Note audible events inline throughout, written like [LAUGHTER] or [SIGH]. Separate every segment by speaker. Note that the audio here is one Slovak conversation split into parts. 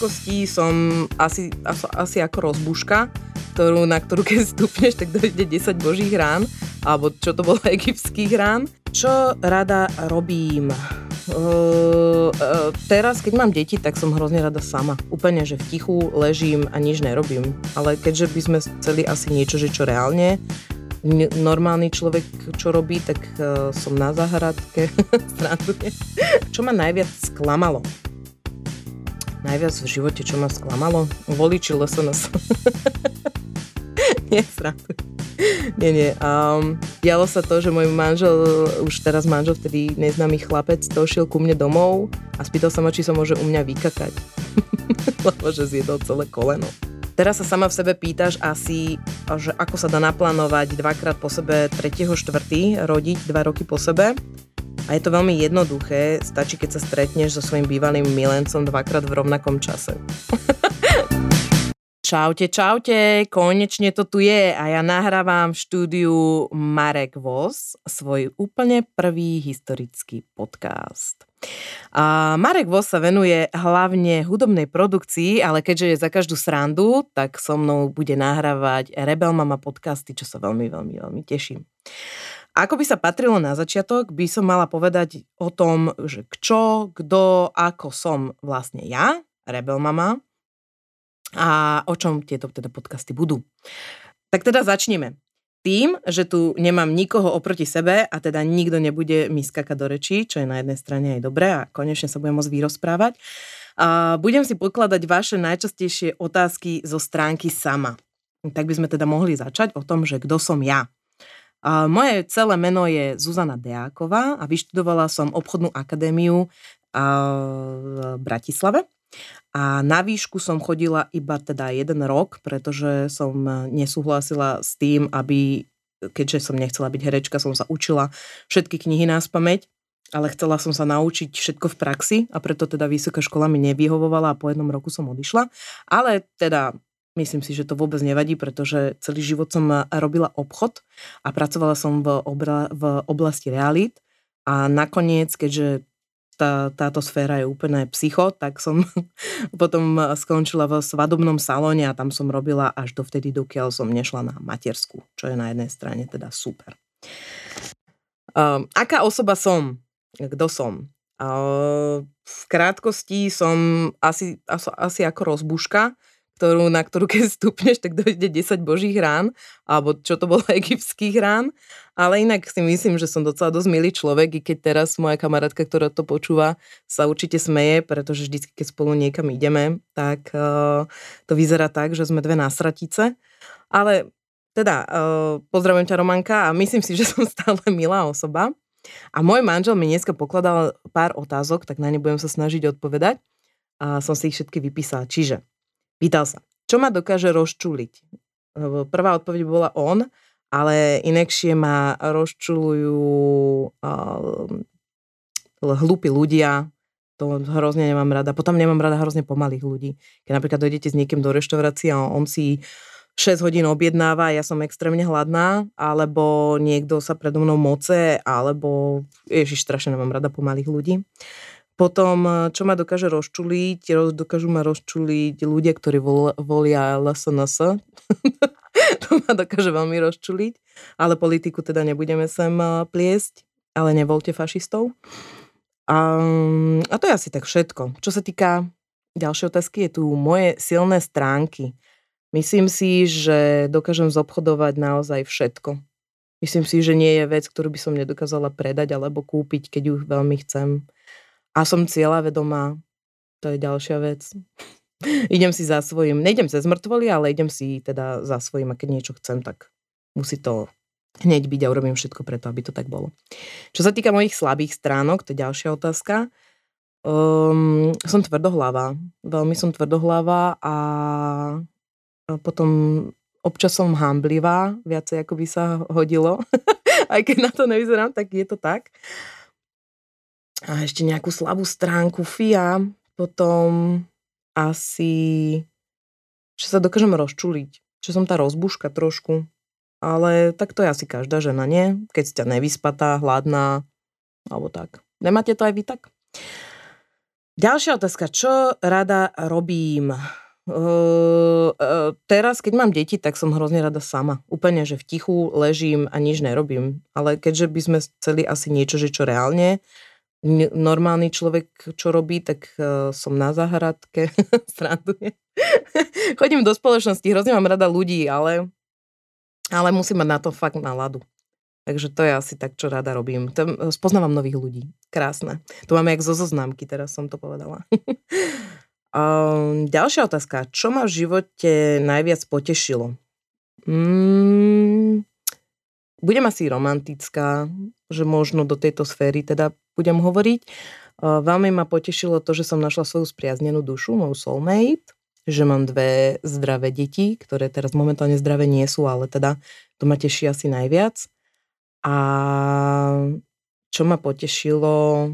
Speaker 1: krátkosti som asi, asi, asi ako rozbuška, ktorú, na ktorú keď stupneš, tak dojde 10 božích rán, alebo čo to bolo [LAUGHS] egyptských rán. Čo rada robím? Uh, uh, teraz, keď mám deti, tak som hrozne rada sama. Úplne, že v tichu ležím a nič nerobím. Ale keďže by sme chceli asi niečo, že čo reálne, normálny človek, čo robí, tak uh, som na záhradke, [LAUGHS] Čo ma najviac sklamalo? Najviac v živote, čo ma sklamalo? Voliči LSNS. [LAUGHS] nie, srandujem. Nie, nie. Um, dialo sa to, že môj manžel, už teraz manžel, vtedy neznámy chlapec, došiel ku mne domov a spýtal sa ma, či sa môže u mňa vykakať. [LAUGHS] Lebo že zjedol celé koleno. Teraz sa sama v sebe pýtaš asi, že ako sa dá naplánovať dvakrát po sebe 3. 4. rodiť dva roky po sebe. A je to veľmi jednoduché, stačí keď sa stretneš so svojím bývalým milencom dvakrát v rovnakom čase. [LAUGHS] Čaute, čaute, konečne to tu je a ja nahrávam v štúdiu Marek Vos svoj úplne prvý historický podcast. A Marek Vos sa venuje hlavne hudobnej produkcii, ale keďže je za každú srandu, tak so mnou bude nahrávať Rebel Mama podcasty, čo sa veľmi, veľmi, veľmi teším. Ako by sa patrilo na začiatok, by som mala povedať o tom, že čo, kto, ako som vlastne ja, Rebel Mama, a o čom tieto teda podcasty budú. Tak teda začneme. Tým, že tu nemám nikoho oproti sebe a teda nikto nebude mi skakať do rečí, čo je na jednej strane aj dobré a konečne sa budem môcť vyrozprávať, a budem si pokladať vaše najčastejšie otázky zo stránky sama. Tak by sme teda mohli začať o tom, že kto som ja. Moje celé meno je Zuzana Deáková a vyštudovala som obchodnú akadémiu v Bratislave a na výšku som chodila iba teda jeden rok, pretože som nesúhlasila s tým, aby, keďže som nechcela byť herečka, som sa učila všetky knihy nás pamäť, ale chcela som sa naučiť všetko v praxi a preto teda vysoká škola mi nevyhovovala a po jednom roku som odišla. Ale teda myslím si, že to vôbec nevadí, pretože celý život som robila obchod a pracovala som v, obra, v oblasti realít a nakoniec, keďže tá, táto sféra je úplne psycho, tak som [LAUGHS] potom skončila v svadobnom salóne a tam som robila až dovtedy, dokiaľ som nešla na matersku, čo je na jednej strane teda super. Uh, aká osoba som? Kto som? Uh, v krátkosti som asi, asi ako rozbuška, ktorú, na ktorú keď [LAUGHS] stupneš, tak dojde 10 božích rán, alebo čo to bolo [LAUGHS] egyptských rán. Ale inak si myslím, že som docela dosť milý človek, i keď teraz moja kamarátka, ktorá to počúva, sa určite smeje, pretože vždy, keď spolu niekam ideme, tak uh, to vyzerá tak, že sme dve násratice. Ale teda, uh, pozdravujem ťa Romanka a myslím si, [LAUGHS] že som stále milá osoba. A môj manžel mi dneska pokladal pár otázok, tak na ne budem sa snažiť odpovedať. A som si ich všetky vypísala. Čiže Pýtal sa, čo ma dokáže rozčuliť? Prvá odpoveď bola on, ale inekšie ma rozčulujú uh, hlúpi ľudia, to hrozne nemám rada. Potom nemám rada hrozne pomalých ľudí. Keď napríklad dojdete s niekým do reštaurácie a on si 6 hodín objednáva, ja som extrémne hladná, alebo niekto sa predo mnou moce, alebo ježiš, strašne nemám rada pomalých ľudí. Potom, eh, čo ma dokáže rozčuliť, dokážu ma rozčuliť ľudia, ktorí vol, volia LSNS. [LAUGHS] to ma dokáže veľmi rozčuliť, ale politiku teda nebudeme sem eh, pliesť, ale nevolte fašistov. A, a to je asi tak všetko. Čo sa týka ďalšej otázky, je tu moje silné stránky. Myslím si, že dokážem zobchodovať naozaj všetko. Myslím si, že nie je vec, ktorú by som nedokázala predať alebo kúpiť, keď ju veľmi chcem. A som vedomá, to je ďalšia vec. [LAUGHS] idem si za svojím, nejdem cez mŕtvoly, ale idem si teda za svojím a keď niečo chcem, tak musí to hneď byť a urobím všetko preto, aby to tak bolo. Čo sa týka mojich slabých stránok, to je ďalšia otázka. Um, som tvrdohlava. Veľmi som tvrdohlava a potom občas som hamblivá, viacej ako by sa hodilo. [LAUGHS] Aj keď na to nevyzerám, tak je to tak. A ešte nejakú slabú stránku FIA, potom asi, že sa dokážem rozčuliť, že som tá rozbuška trošku. Ale tak to je asi každá žena, nie? Keď ste nevyspatá, hladná, alebo tak. Nemáte to aj vy tak? Ďalšia otázka. Čo rada robím? Uh, uh, teraz, keď mám deti, tak som hrozne rada sama. Úplne, že v tichu ležím a nič nerobím. Ale keďže by sme chceli asi niečo, že čo reálne, normálny človek, čo robí, tak uh, som na záhradke, [LAUGHS] sranduje. [LAUGHS] Chodím do spoločnosti, hrozne mám rada ľudí, ale, ale musím mať na to fakt náladu. Takže to je asi tak, čo rada robím. To, spoznávam nových ľudí. Krásne. To máme jak zo zoznámky, teraz som to povedala. Um, [LAUGHS] ďalšia otázka. Čo ma v živote najviac potešilo? Mm, budem asi romantická, že možno do tejto sféry teda budem hovoriť. Veľmi ma potešilo to, že som našla svoju spriaznenú dušu, moju soulmate, že mám dve zdravé deti, ktoré teraz momentálne zdravé nie sú, ale teda to ma teší asi najviac. A čo ma potešilo,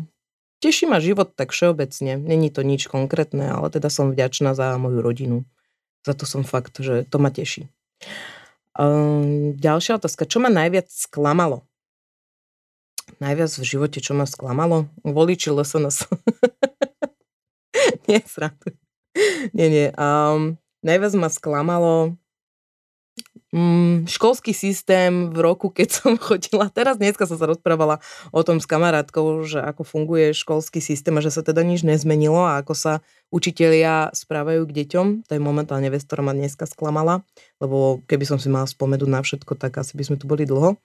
Speaker 1: Teší ma život tak všeobecne. Není to nič konkrétne, ale teda som vďačná za moju rodinu. Za to som fakt, že to ma teší. Um, ďalšia otázka. Čo ma najviac sklamalo? Najviac v živote, čo ma sklamalo? Voliči LSNS. [LAUGHS] nie, srandu. Nie, nie. Um, najviac ma sklamalo mm, školský systém v roku, keď som [LAUGHS] chodila. Teraz dneska som sa rozprávala o tom s kamarátkou, že ako funguje školský systém a že sa teda nič nezmenilo a ako sa učitelia správajú k deťom. To je momentálne vec, ktorá ma dneska sklamala, lebo keby som si mala spomenúť na všetko, tak asi by sme tu boli dlho.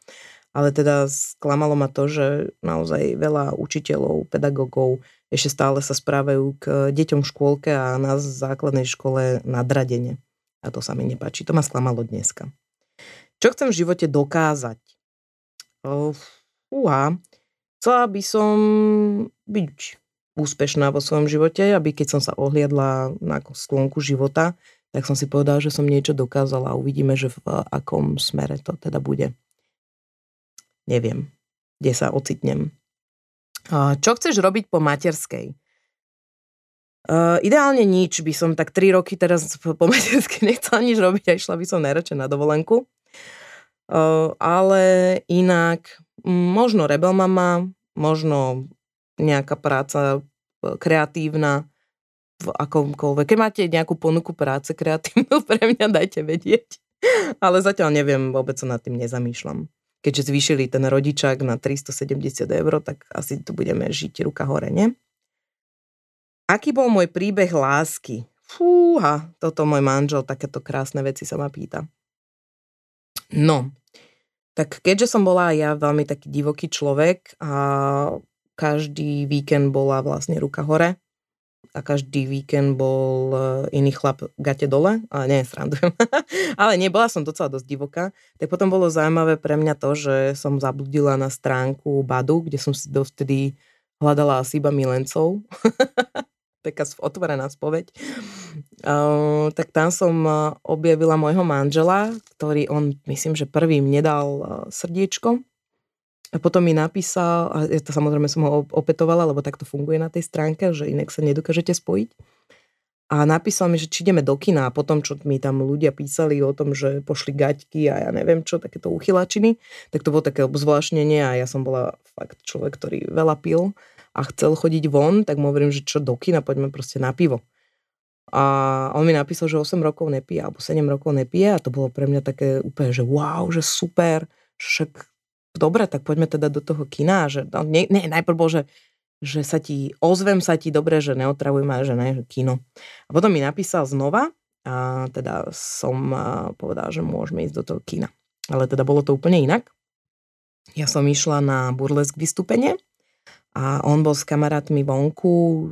Speaker 1: Ale teda sklamalo ma to, že naozaj veľa učiteľov, pedagógov ešte stále sa správajú k deťom v škôlke a na základnej škole nadradene. A to sa mi nepáči. To ma sklamalo dneska. Čo chcem v živote dokázať? Fúha. Chcela by som byť úspešná vo svojom živote, aby keď som sa ohliadla na sklonku života, tak som si povedala, že som niečo dokázala a uvidíme, že v akom smere to teda bude. Neviem, kde sa ocitnem. Čo chceš robiť po materskej? Uh, ideálne nič, by som tak 3 roky teraz [LAUGHS] po matersky nechcela nič robiť a išla by som najradšej na dovolenku. Uh, ale inak možno rebel mama, možno nejaká práca e, kreatívna v akomkoľvek. Keď máte nejakú ponuku práce kreatívnu, [LAUGHS] pre mňa dajte vedieť. Ale zatiaľ neviem, vôbec sa nad tým nezamýšľam. Keďže zvýšili ten rodičák na 370 eur, tak asi tu budeme žiť ruka hore, nie? Aký bol môj príbeh lásky? Fúha, toto môj manžel, takéto krásne veci sa ma pýta. No, tak keďže som bola ja veľmi taký divoký človek a každý víkend bola vlastne ruka hore a každý víkend bol e, iný chlap gate dole, ale nie, srandujem. [LAUGHS] ale nebola som docela dosť divoká. Tak potom bolo zaujímavé pre mňa to, že som zabludila na stránku Badu, kde som si dovtedy hľadala asi iba milencov. [LAUGHS] taká otvorená spoveď, uh, tak tam som objavila môjho manžela, ktorý on, myslím, že prvým nedal uh, srdiečko. A potom mi napísal, a ja to samozrejme som ho opetovala, lebo tak to funguje na tej stránke, že inak sa nedokážete spojiť. A napísal mi, že či ideme do kina a potom, čo mi tam ľudia písali o tom, že pošli gaťky a ja neviem čo, takéto uchylačiny, tak to bolo také obzvláštnenie a ja som bola fakt človek, ktorý veľa pil a chcel chodiť von, tak mu hovorím, že čo do kina, poďme proste na pivo. A on mi napísal, že 8 rokov nepije, alebo 7 rokov nepije a to bolo pre mňa také úplne, že wow, že super, však dobre, tak poďme teda do toho kina. Že, no, nie, nie, najprv bol, že, že sa ti, ozvem sa ti dobre, že neotravujem ma, že ne, že kino. A potom mi napísal znova a teda som povedal, že môžeme ísť do toho kina. Ale teda bolo to úplne inak. Ja som išla na burlesk vystúpenie a on bol s kamarátmi vonku e,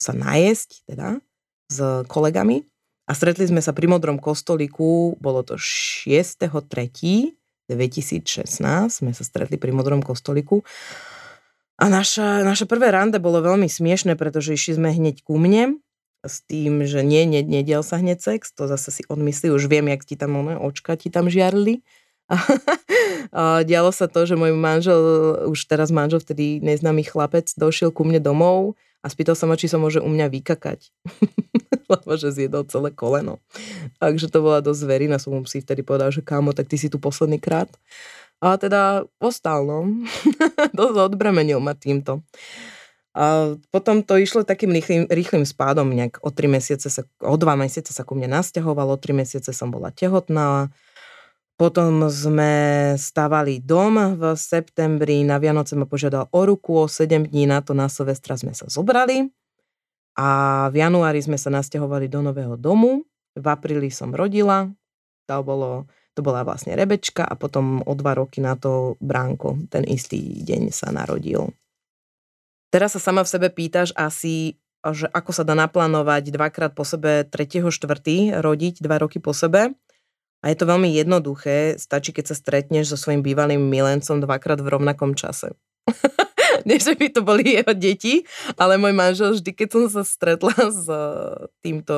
Speaker 1: sa najesť, teda, s kolegami a stretli sme sa pri Modrom kostolíku, bolo to 6.3.2016, sme sa stretli pri Modrom kostolíku a naša, naše prvé rande bolo veľmi smiešne, pretože išli sme hneď ku mne s tým, že nie, nie, nediel sa hneď sex, to zase si odmyslí, už viem, jak ti tam ono, očka ti tam žiarli. [LAUGHS] A dialo sa to, že môj manžel, už teraz manžel, vtedy neznámy chlapec, došiel ku mne domov a spýtal sa ma, či sa môže u mňa vykakať. [LAUGHS] [LAUGHS] Lebo že zjedol celé koleno. Takže to bola dosť verina, som mu si vtedy povedal, že kámo, tak ty si tu posledný krát. A teda ostal, no. [LAUGHS] dosť odbremenil ma týmto. A potom to išlo takým rýchlým, rýchlým spádom, nejak o 3 mesiace sa, o 2 mesiace sa ku mne nasťahovalo, 3 mesiace som bola tehotná, potom sme stavali dom v septembri, na Vianoce ma požiadal o ruku, o 7 dní na to na Silvestra sme sa zobrali a v januári sme sa nasťahovali do nového domu, v apríli som rodila, to, bolo, to bola vlastne Rebečka a potom o dva roky na to Bránko, ten istý deň sa narodil. Teraz sa sama v sebe pýtaš asi, že ako sa dá naplánovať dvakrát po sebe 3. 4. rodiť dva roky po sebe. A je to veľmi jednoduché, stačí, keď sa stretneš so svojím bývalým milencom dvakrát v rovnakom čase. [LAUGHS] [LAUGHS] Nie, že by to boli jeho deti, ale môj manžel vždy, keď som sa stretla [LAUGHS] s e, týmto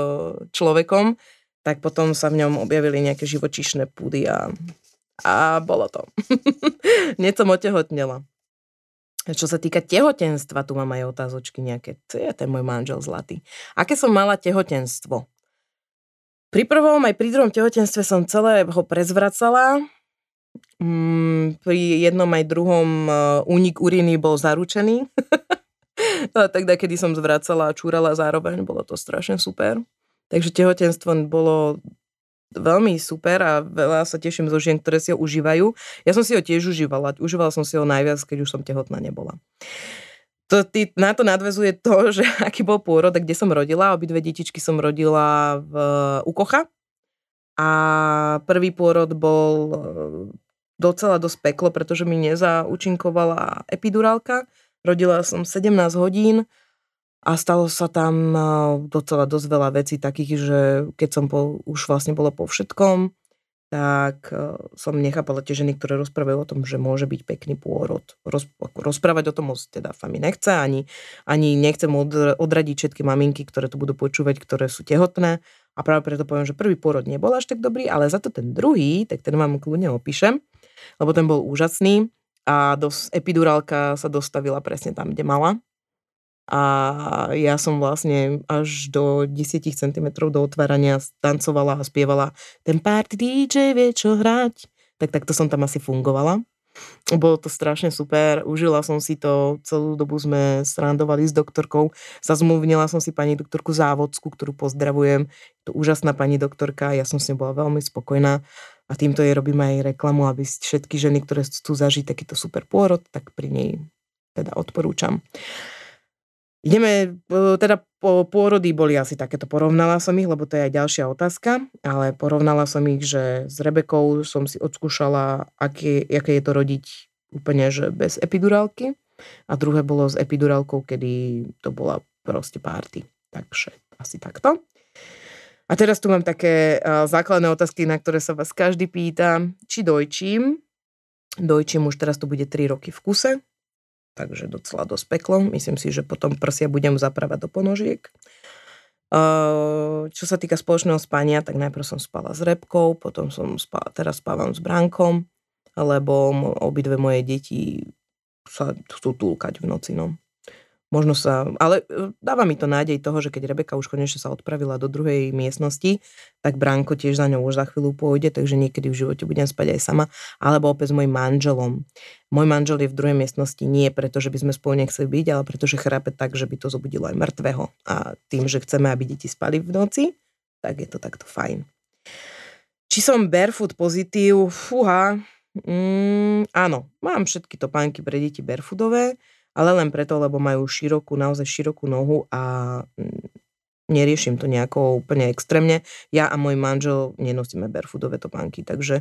Speaker 1: človekom, tak potom sa v ňom objavili nejaké živočíšne púdy a, a bolo to. [LAUGHS] Nieco otehotnela. Čo sa týka tehotenstva, tu mám aj otázočky nejaké. To je ten môj manžel zlatý. Aké som mala tehotenstvo? Pri prvom aj pri druhom tehotenstve som celé ho prezvracala. Mm, pri jednom aj druhom uh, únik uriny bol zaručený. [LAUGHS] tak kedy som zvracala a čúrala zároveň, bolo to strašne super. Takže tehotenstvo bolo veľmi super a veľa sa teším zo žien, ktoré si ho užívajú. Ja som si ho tiež užívala. Užívala som si ho najviac, keď už som tehotná nebola. To, ty, na to nadvezuje to, [LAUGHS] že aký bol pôrod a kde som rodila. Obidve detičky som rodila v Ukocha. A prvý pôrod bol e, docela dosť peklo, pretože mi nezaučinkovala epidurálka. Rodila som 17 hodín a stalo sa tam docela dosť veľa vecí takých, že keď som po, už vlastne bola po všetkom, tak e, som nechápala tie ženy, ktoré rozprávajú o tom, že môže byť pekný pôrod. Roz, rozprávať o tom teda sa mi nechce, ani, ani nechcem od, odradiť všetky maminky, ktoré to budú počúvať, ktoré sú tehotné. A práve preto poviem, že prvý pôrod nebol až tak dobrý, ale za to ten druhý, tak ten vám kľudne opíšem, lebo ten bol úžasný a dos, epidurálka sa dostavila presne tam, kde mala a ja som vlastne až do 10 cm do otvárania tancovala a spievala ten party DJ vie čo hrať. Tak takto som tam asi fungovala. Bolo to strašne super, užila som si to, celú dobu sme srandovali s doktorkou, zazmluvnila som si pani doktorku Závodskú, ktorú pozdravujem, to úžasná pani doktorka, ja som s ňou bola veľmi spokojná a týmto jej robím aj reklamu, aby všetky ženy, ktoré chcú zažiť takýto super pôrod, tak pri nej teda odporúčam. Ideme, teda po, pôrody boli asi takéto, porovnala som ich, lebo to je aj ďalšia otázka, ale porovnala som ich, že s Rebekou som si odskúšala, aké, aké je to rodiť úplne, že bez epidurálky a druhé bolo s epidurálkou, kedy to bola proste párty. Takže asi takto. A teraz tu mám také základné otázky, na ktoré sa vás každý pýta. Či dojčím? Dojčím už teraz to bude 3 roky v kuse takže docela dosť peklo. Myslím si, že potom prsia budem zapravať do ponožiek. Čo sa týka spoločného spania, tak najprv som spala s repkou, potom som spala, teraz spávam s bránkom, lebo obidve moje deti sa chcú túlkať v noci. No. Možno sa, ale e, dáva mi to nádej toho, že keď Rebeka už konečne sa odpravila do druhej miestnosti, tak Bránko tiež za ňou už za chvíľu pôjde, takže niekedy v živote budem spať aj sama, alebo opäť s mojim manželom. Môj manžel je v druhej miestnosti nie preto, že by sme spolu nechceli byť, ale preto, že chrápe tak, že by to zobudilo aj mŕtvého. A tým, že chceme, aby deti spali v noci, tak je to takto fajn. Či som barefoot pozitív? Fúha, mm, áno, mám všetky topánky pre deti barefootové, ale len preto, lebo majú širokú, naozaj širokú nohu a mm, neriešim to nejako úplne extrémne. Ja a môj manžel nenosíme barefootové topánky, takže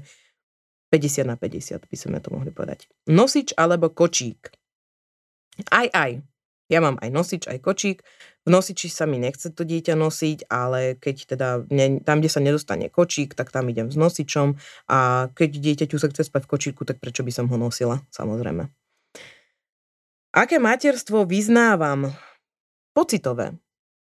Speaker 1: 50 na 50 by sme to mohli povedať. Nosič alebo kočík? Aj, aj. Ja mám aj nosič, aj kočík. V nosiči sa mi nechce to dieťa nosiť, ale keď teda ne, tam, kde sa nedostane kočík, tak tam idem s nosičom a keď dieťaťu sa chce spať v kočíku, tak prečo by som ho nosila, samozrejme. Aké materstvo vyznávam? Pocitové.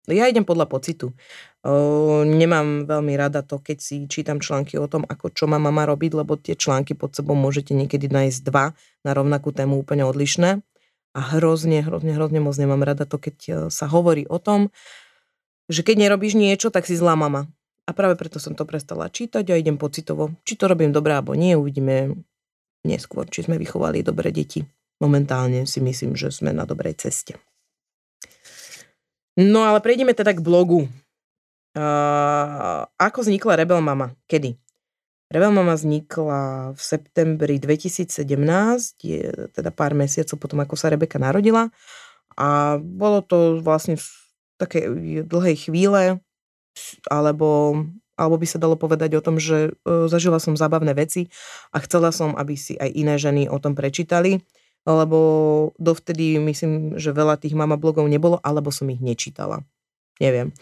Speaker 1: Ja idem podľa pocitu. O, nemám veľmi rada to, keď si čítam články o tom, ako čo má mama robiť, lebo tie články pod sebou môžete niekedy nájsť dva na rovnakú tému úplne odlišné. A hrozne, hrozne, hrozne moc nemám rada to, keď e, sa hovorí o tom, že keď nerobíš niečo, tak si zlá mama. A práve preto som to prestala čítať a idem pocitovo. Či to robím dobre alebo nie, uvidíme neskôr, či sme vychovali dobré deti momentálne si myslím, že sme na dobrej ceste. No ale prejdeme teda k blogu. Uh, ako vznikla Rebel Mama? Kedy? Rebel Mama vznikla v septembri 2017, je teda pár mesiacov potom, ako sa Rebeka narodila. A bolo to vlastne v takej dlhej chvíle, alebo, alebo by sa dalo povedať o tom, že uh, zažila som zábavné veci a chcela som, aby si aj iné ženy o tom prečítali, lebo dovtedy myslím, že veľa tých mama blogov nebolo, alebo som ich nečítala. Neviem.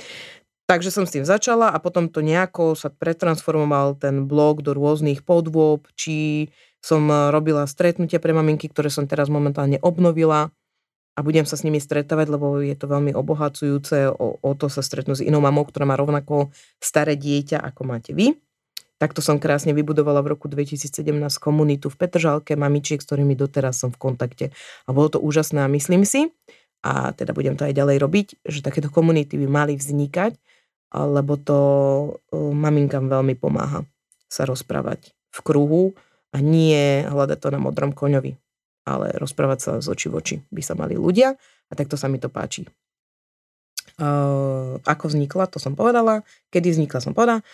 Speaker 1: Takže som s tým začala a potom to nejako sa pretransformoval ten blog do rôznych podôb, či som robila stretnutia pre maminky, ktoré som teraz momentálne obnovila a budem sa s nimi stretávať, lebo je to veľmi obohacujúce o, o to sa stretnúť s inou mamou, ktorá má rovnako staré dieťa, ako máte vy. Takto som krásne vybudovala v roku 2017 komunitu v Petržalke mamičiek, s ktorými doteraz som v kontakte. A bolo to úžasné a myslím si, a teda budem to aj ďalej robiť, že takéto komunity by mali vznikať, lebo to maminkám veľmi pomáha sa rozprávať v kruhu a nie hľadať to na modrom koňovi, ale rozprávať sa z oči v oči by sa mali ľudia a takto sa mi to páči. Uh, ako vznikla, to som povedala. Kedy vznikla, som povedala.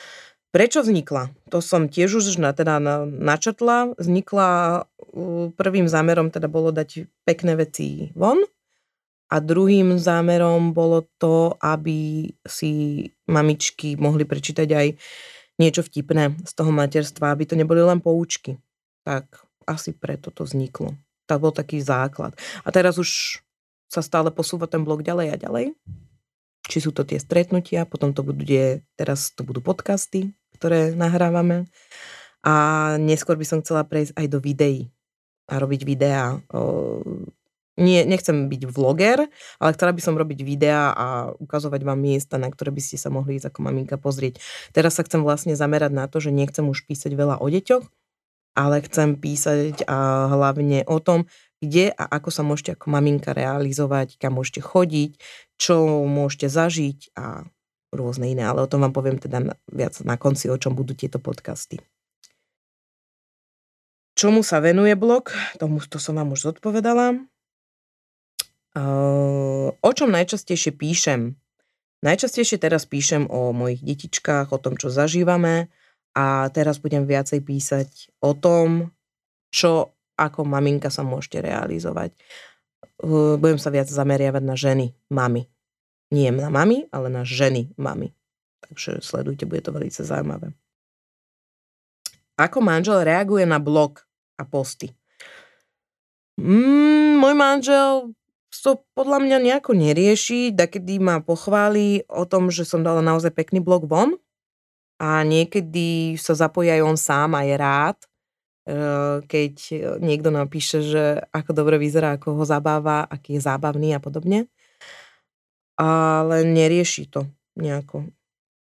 Speaker 1: Prečo vznikla? To som tiež už na, teda na, načrtla. Vznikla prvým zámerom teda bolo dať pekné veci von, a druhým zámerom bolo to, aby si mamičky mohli prečítať aj niečo vtipné z toho materstva, aby to neboli len poučky. Tak asi preto to vzniklo. To bol taký základ. A teraz už sa stále posúva ten blog ďalej a ďalej. Či sú to tie stretnutia, potom to bude, teraz to budú podcasty, ktoré nahrávame. A neskôr by som chcela prejsť aj do videí a robiť videá nie, nechcem byť vloger, ale chcela by som robiť videá a ukazovať vám miesta, na ktoré by ste sa mohli ísť ako maminka pozrieť. Teraz sa chcem vlastne zamerať na to, že nechcem už písať veľa o deťoch, ale chcem písať a hlavne o tom, kde a ako sa môžete ako maminka realizovať, kam môžete chodiť, čo môžete zažiť a rôzne iné, ale o tom vám poviem teda viac na konci, o čom budú tieto podcasty. Čomu sa venuje blog? Tomu to som vám už zodpovedala. Uh, o čom najčastejšie píšem? Najčastejšie teraz píšem o mojich detičkách, o tom, čo zažívame a teraz budem viacej písať o tom, čo ako maminka sa môžete realizovať. Uh, budem sa viac zameriavať na ženy, mamy. Nie na mamy, ale na ženy, mamy. Takže sledujte, bude to veľmi zaujímavé. Ako manžel reaguje na blog a posty? Mm, môj manžel to podľa mňa nejako nerieši, kedy ma pochváli o tom, že som dala naozaj pekný blog von a niekedy sa zapojí aj on sám a je rád, e, keď niekto napíše, že ako dobre vyzerá, ako ho zabáva, aký je zábavný a podobne. Ale nerieši to nejako.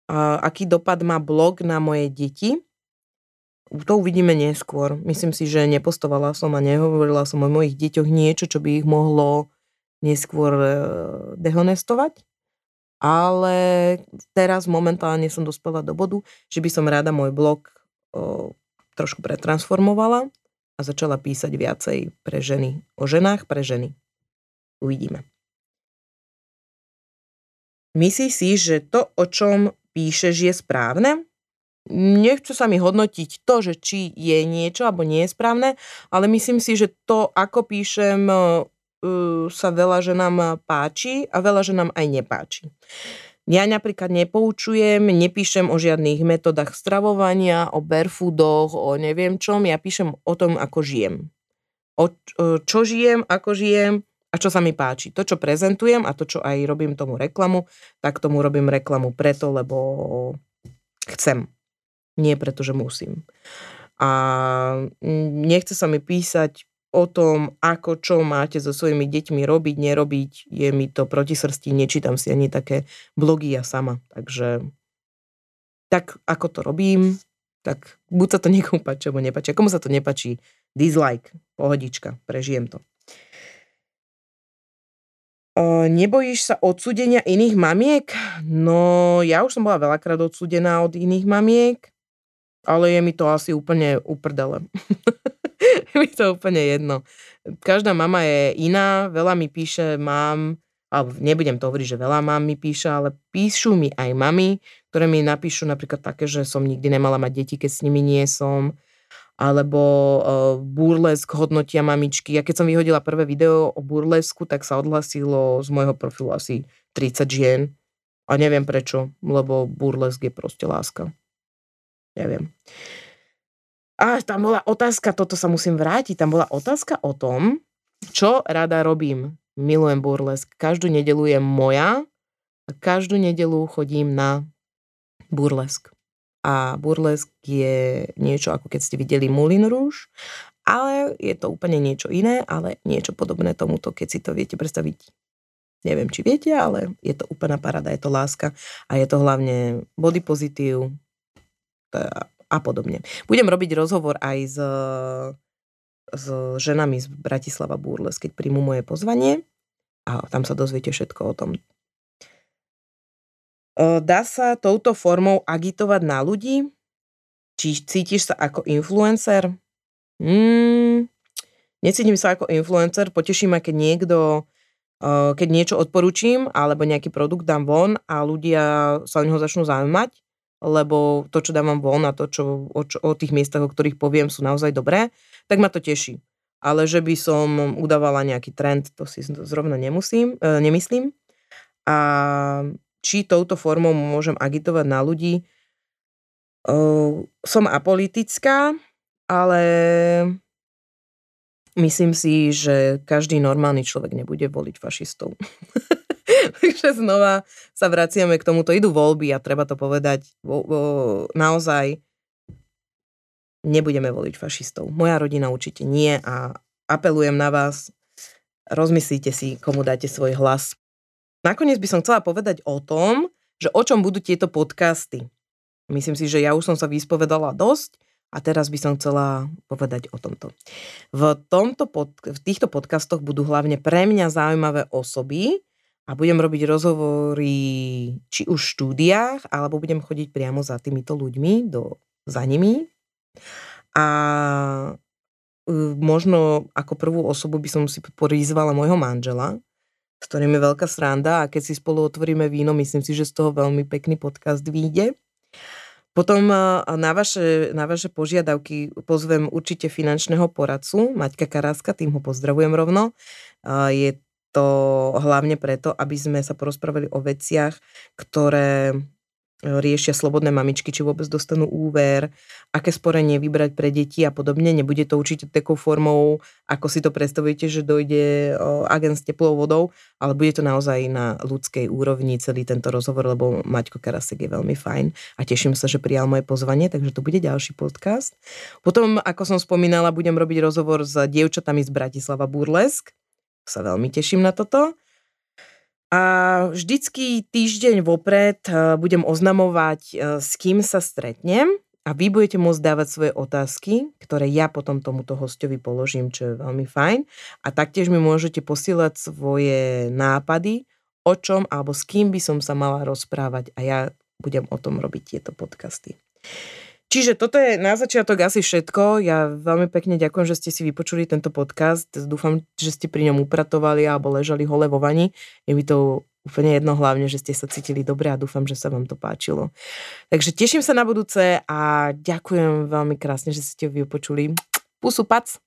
Speaker 1: A aký dopad má blog na moje deti? To uvidíme neskôr. Myslím si, že nepostovala som a nehovorila som o mojich deťoch niečo, čo by ich mohlo neskôr e, dehonestovať. Ale teraz momentálne som dospela do bodu, že by som rada môj blog o, trošku pretransformovala a začala písať viacej pre ženy. O ženách pre ženy. Uvidíme. Myslíš si, že to, o čom píšeš, je správne? Nechce sa mi hodnotiť to, že či je niečo alebo nie je správne, ale myslím si, že to, ako píšem, sa veľa ženám páči a veľa ženám aj nepáči. Ja napríklad nepoučujem, nepíšem o žiadnych metodách stravovania, o barefoodoch, o neviem čom, ja píšem o tom, ako žijem. O čo žijem, ako žijem a čo sa mi páči. To, čo prezentujem a to, čo aj robím tomu reklamu, tak tomu robím reklamu preto, lebo chcem. Nie preto, že musím. A nechce sa mi písať o tom, ako čo máte so svojimi deťmi robiť, nerobiť, je mi to proti srsti, nečítam si ani také blogy ja sama. Takže tak ako to robím, tak buď sa to niekomu páči, alebo nepáči. A komu sa to nepáči, dislike, pohodička, prežijem to. Nebojíš sa odsudenia iných mamiek? No, ja už som bola veľakrát odsudená od iných mamiek, ale je mi to asi úplne uprdele. [LAUGHS] mi to úplne jedno. Každá mama je iná, veľa mi píše mám, alebo nebudem to hovoriť, že veľa mám mi píše, ale píšu mi aj mami, ktoré mi napíšu napríklad také, že som nikdy nemala mať deti, keď s nimi nie som, alebo uh, burlesk hodnotia mamičky. Ja keď som vyhodila prvé video o burlesku, tak sa odhlasilo z môjho profilu asi 30 žien. A neviem prečo, lebo burlesk je proste láska. Neviem. A tam bola otázka, toto sa musím vrátiť, tam bola otázka o tom, čo rada robím. Milujem burlesk. Každú nedelu je moja a každú nedelu chodím na burlesk. A burlesk je niečo, ako keď ste videli Moulin Rouge, ale je to úplne niečo iné, ale niečo podobné tomuto, keď si to viete predstaviť. Neviem, či viete, ale je to úplná parada, je to láska a je to hlavne body pozitív a podobne. Budem robiť rozhovor aj s s ženami z Bratislava Burles, keď príjmu moje pozvanie a tam sa dozviete všetko o tom. Dá sa touto formou agitovať na ľudí? Či cítiš sa ako influencer? Mm, necítim sa ako influencer, poteším ma, keď niekto keď niečo odporúčim alebo nejaký produkt dám von a ľudia sa o neho začnú zaujímať, lebo to, čo dávam von a to, čo o, čo, o tých miestach, o ktorých poviem, sú naozaj dobré, tak ma to teší. Ale že by som udávala nejaký trend, to si zrovna nemusím, e, nemyslím. A či touto formou môžem agitovať na ľudí, e, som apolitická, ale myslím si, že každý normálny človek nebude voliť fašistov. [LAUGHS] Takže znova sa vraciame k tomuto. Idú voľby a treba to povedať vo, vo, naozaj nebudeme voliť fašistov. Moja rodina určite nie a apelujem na vás, rozmyslíte si, komu dáte svoj hlas. Nakoniec by som chcela povedať o tom, že o čom budú tieto podcasty. Myslím si, že ja už som sa vyspovedala dosť a teraz by som chcela povedať o tomto. V, tomto pod, v týchto podcastoch budú hlavne pre mňa zaujímavé osoby a budem robiť rozhovory či už v štúdiách, alebo budem chodiť priamo za týmito ľuďmi, do, za nimi a možno ako prvú osobu by som si porizvala môjho manžela, ktorým je veľká sranda a keď si spolu otvoríme víno, myslím si, že z toho veľmi pekný podcast vyjde. Potom na vaše, na vaše požiadavky pozvem určite finančného poradcu, Maťka Karáska, tým ho pozdravujem rovno. Je to hlavne preto, aby sme sa porozprávali o veciach, ktoré riešia slobodné mamičky, či vôbec dostanú úver, aké sporenie vybrať pre deti a podobne. Nebude to určite takou formou, ako si to predstavujete, že dojde agent s teplou vodou, ale bude to naozaj na ľudskej úrovni celý tento rozhovor, lebo Maťko Karasek je veľmi fajn a teším sa, že prijal moje pozvanie, takže to bude ďalší podcast. Potom, ako som spomínala, budem robiť rozhovor s dievčatami z Bratislava Burlesk. Sa veľmi teším na toto. A vždycky týždeň vopred eh, budem oznamovať, eh, s kým sa stretnem a vy budete môcť dávať svoje otázky, ktoré ja potom tomuto hostovi položím, čo je veľmi fajn. A taktiež mi môžete posielať svoje nápady, o čom alebo s kým by som sa mala rozprávať a ja budem o tom robiť tieto podcasty. Čiže toto je na začiatok asi všetko. Ja veľmi pekne ďakujem, že ste si vypočuli tento podcast. Dúfam, že ste pri ňom upratovali alebo ležali hole vo vani. Je mi to úplne jedno hlavne, že ste sa cítili dobre a dúfam, že sa vám to páčilo. Takže teším sa na budúce a ďakujem veľmi krásne, že ste vypočuli. Pusu pac!